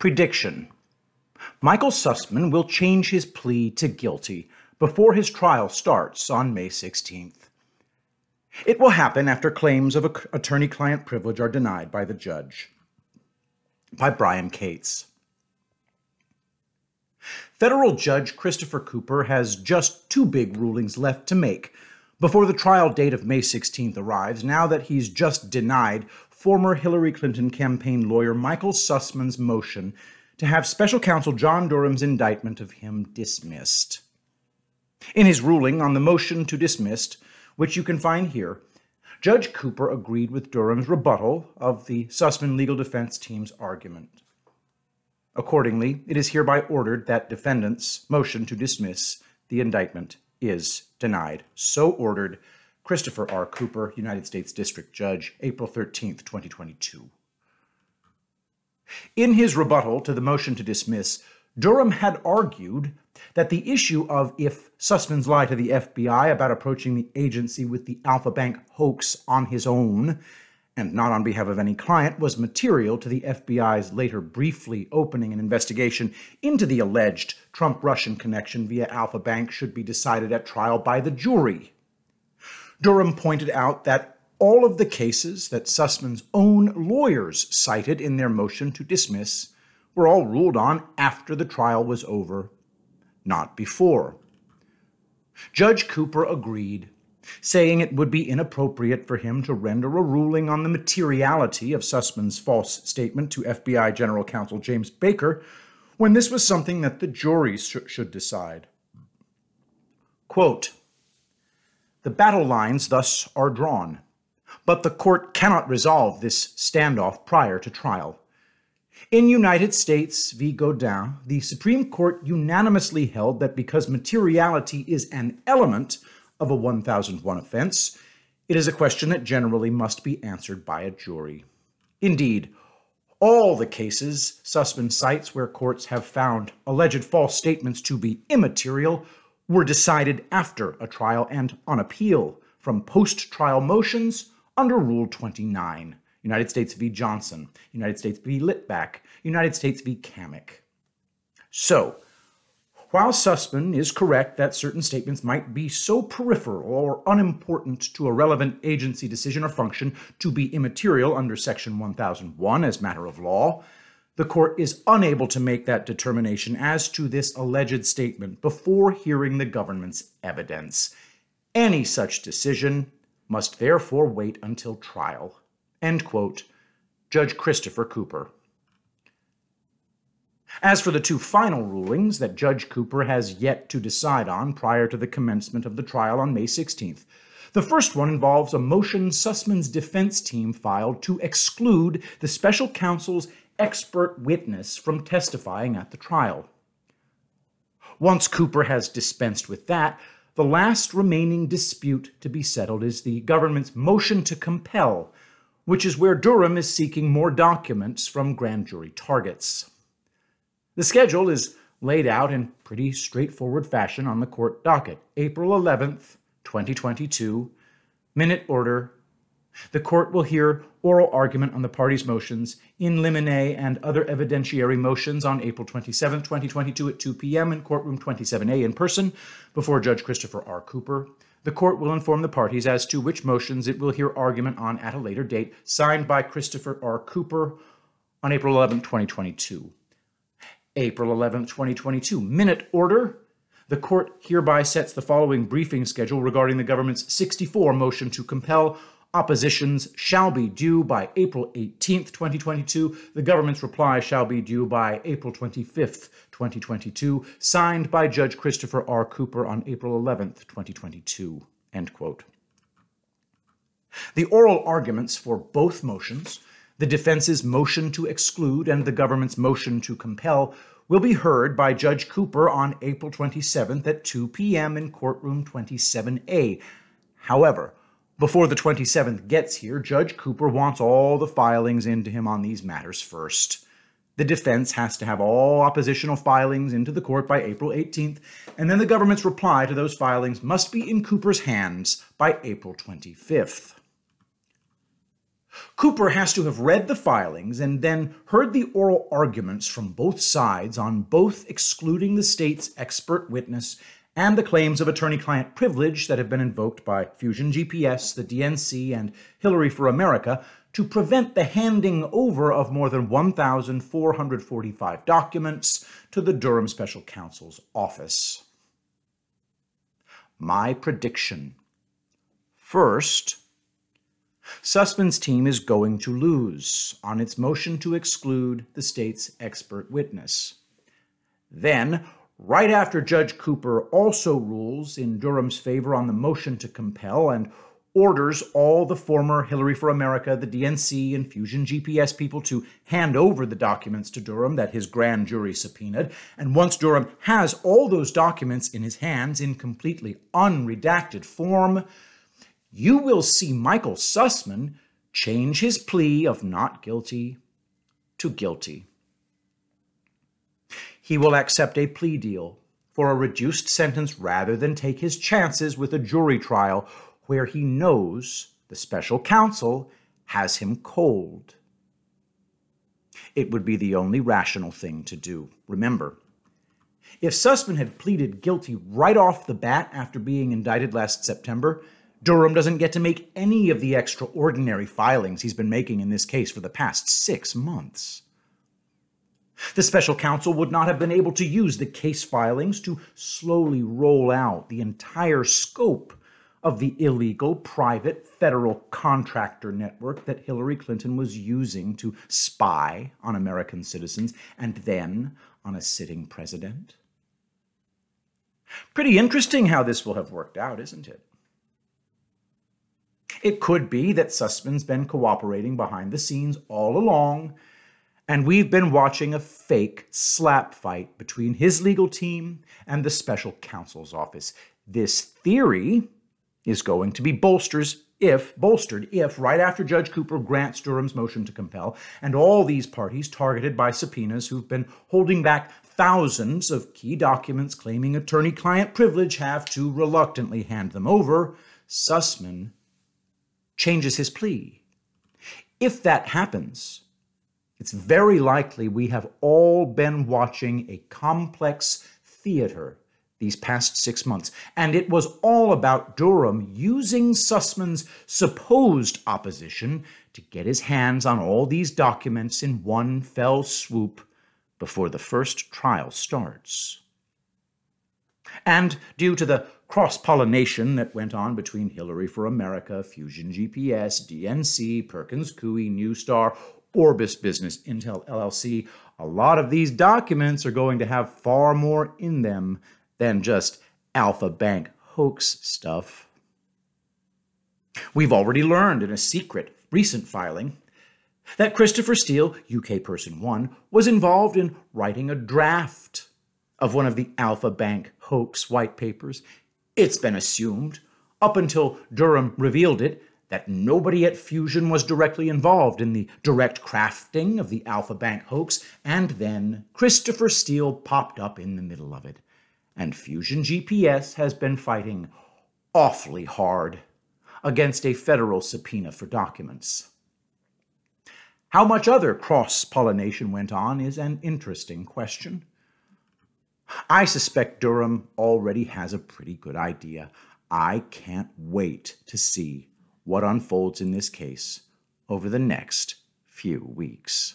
Prediction Michael Sussmann will change his plea to guilty before his trial starts on May 16th. It will happen after claims of attorney client privilege are denied by the judge. By Brian Cates. Federal Judge Christopher Cooper has just two big rulings left to make before the trial date of May 16th arrives, now that he's just denied former Hillary Clinton campaign lawyer Michael Sussmann's motion to have special counsel John Durham's indictment of him dismissed. In his ruling on the motion to dismiss, which you can find here, Judge Cooper agreed with Durham's rebuttal of the Sussmann legal defense team's argument. Accordingly, it is hereby ordered that defendant's motion to dismiss the indictment is denied. So ordered, Christopher R. Cooper, United States District Judge, April 13, 2022. In his rebuttal to the motion to dismiss, Durham had argued that the issue of if Sussmann's lie to the FBI about approaching the agency with the Alfa Bank hoax on his own and not on behalf of any client was material to the FBI's later briefly opening an investigation into the alleged Trump Russian connection via Alfa Bank should be decided at trial by the jury. Durham pointed out that all of the cases that Sussmann's own lawyers cited in their motion to dismiss were all ruled on after the trial was over, not before. Judge Cooper agreed, saying it would be inappropriate for him to render a ruling on the materiality of Sussmann's false statement to FBI General Counsel James Baker when this was something that the jury sh- should decide. Quote, the battle lines thus are drawn, but the court cannot resolve this standoff prior to trial. In United States v. Gaudin, the Supreme Court unanimously held that because materiality is an element of a 1001 offense, it is a question that generally must be answered by a jury. Indeed, all the cases Sussmann cites where courts have found alleged false statements to be immaterial were decided after a trial and on appeal from post trial motions under Rule 29. United States v. Johnson, United States v. Litvak, United States v. Kamek. So, while Sussmann is correct that certain statements might be so peripheral or unimportant to a relevant agency decision or function to be immaterial under Section 1001 as matter of law, the court is unable to make that determination as to this alleged statement before hearing the government's evidence. Any such decision must therefore wait until trial. End quote. Judge Christopher Cooper. As for the two final rulings that Judge Cooper has yet to decide on prior to the commencement of the trial on May 16th, the first one involves a motion Sussmann's defense team filed to exclude the special counsel's expert witness from testifying at the trial. Once Cooper has dispensed with that, the last remaining dispute to be settled is the government's motion to compel, which is where Durham is seeking more documents from grand jury targets. The schedule is laid out in pretty straightforward fashion on the court docket. April 11th, 2022, minute order the court will hear oral argument on the parties' motions in limine and other evidentiary motions on April 27, 2022 at 2 p.m. in courtroom 27A in person before Judge Christopher R. Cooper. The court will inform the parties as to which motions it will hear argument on at a later date, signed by Christopher R. Cooper on April 11, 2022. April 11, 2022. Minute order. The court hereby sets the following briefing schedule regarding the government's 64 motion to compel Oppositions shall be due by April 18th, 2022. The government's reply shall be due by April 25th, 2022, signed by Judge Christopher R. Cooper on April 11th, 2022. End quote. The oral arguments for both motions, the defense's motion to exclude and the government's motion to compel, will be heard by Judge Cooper on April 27th at 2 p.m. in courtroom 27A. However, before the 27th gets here, Judge Cooper wants all the filings into him on these matters first. The defense has to have all oppositional filings into the court by April 18th, and then the government's reply to those filings must be in Cooper's hands by April 25th. Cooper has to have read the filings and then heard the oral arguments from both sides on both excluding the state's expert witness and the claims of attorney client privilege that have been invoked by Fusion GPS, the DNC, and Hillary for America to prevent the handing over of more than 1,445 documents to the Durham Special Counsel's office. My prediction. First, Sussmann's team is going to lose on its motion to exclude the state's expert witness. Then, right after Judge Cooper also rules in Durham's favor on the motion to compel and orders all the former Hillary for America, the DNC, and Fusion GPS people to hand over the documents to Durham that his grand jury subpoenaed. And once Durham has all those documents in his hands in completely unredacted form, you will see Michael Sussmann change his plea of not guilty to guilty. He will accept a plea deal for a reduced sentence rather than take his chances with a jury trial where he knows the special counsel has him cold. It would be the only rational thing to do. Remember, if Sussmann had pleaded guilty right off the bat after being indicted last September, Durham doesn't get to make any of the extraordinary filings he's been making in this case for the past six months. The special counsel would not have been able to use the case filings to slowly roll out the entire scope of the illegal private federal contractor network that Hillary Clinton was using to spy on American citizens and then on a sitting president. Pretty interesting how this will have worked out, isn't it? It could be that Sussmann's been cooperating behind the scenes all along, and we've been watching a fake slap fight between his legal team and the special counsel's office. This theory is going to be bolsters if bolstered if right after Judge Cooper grants Durham's motion to compel and all these parties targeted by subpoenas who've been holding back thousands of key documents claiming attorney-client privilege have to reluctantly hand them over, Sussmann changes his plea. If that happens, it's very likely we have all been watching a complex theater these past six months, and it was all about Durham using Sussmann's supposed opposition to get his hands on all these documents in one fell swoop before the first trial starts. And due to the cross pollination that went on between Hillary for America, Fusion GPS, DNC, Perkins Coie, Neustar, Orbis Business, Intel LLC. A lot of these documents are going to have far more in them than just Alfa Bank hoax stuff. We've already learned in a secret recent filing that Christopher Steele, UK Person 1, was involved in writing a draft of one of the Alfa Bank hoax white papers it's been assumed, up until Durham revealed it, that nobody at Fusion was directly involved in the direct crafting of the Alfa Bank hoax, and then Christopher Steele popped up in the middle of it. And Fusion GPS has been fighting awfully hard against a federal subpoena for documents. How much other cross pollination went on is an interesting question. I suspect Durham already has a pretty good idea. I can't wait to see what unfolds in this case over the next few weeks.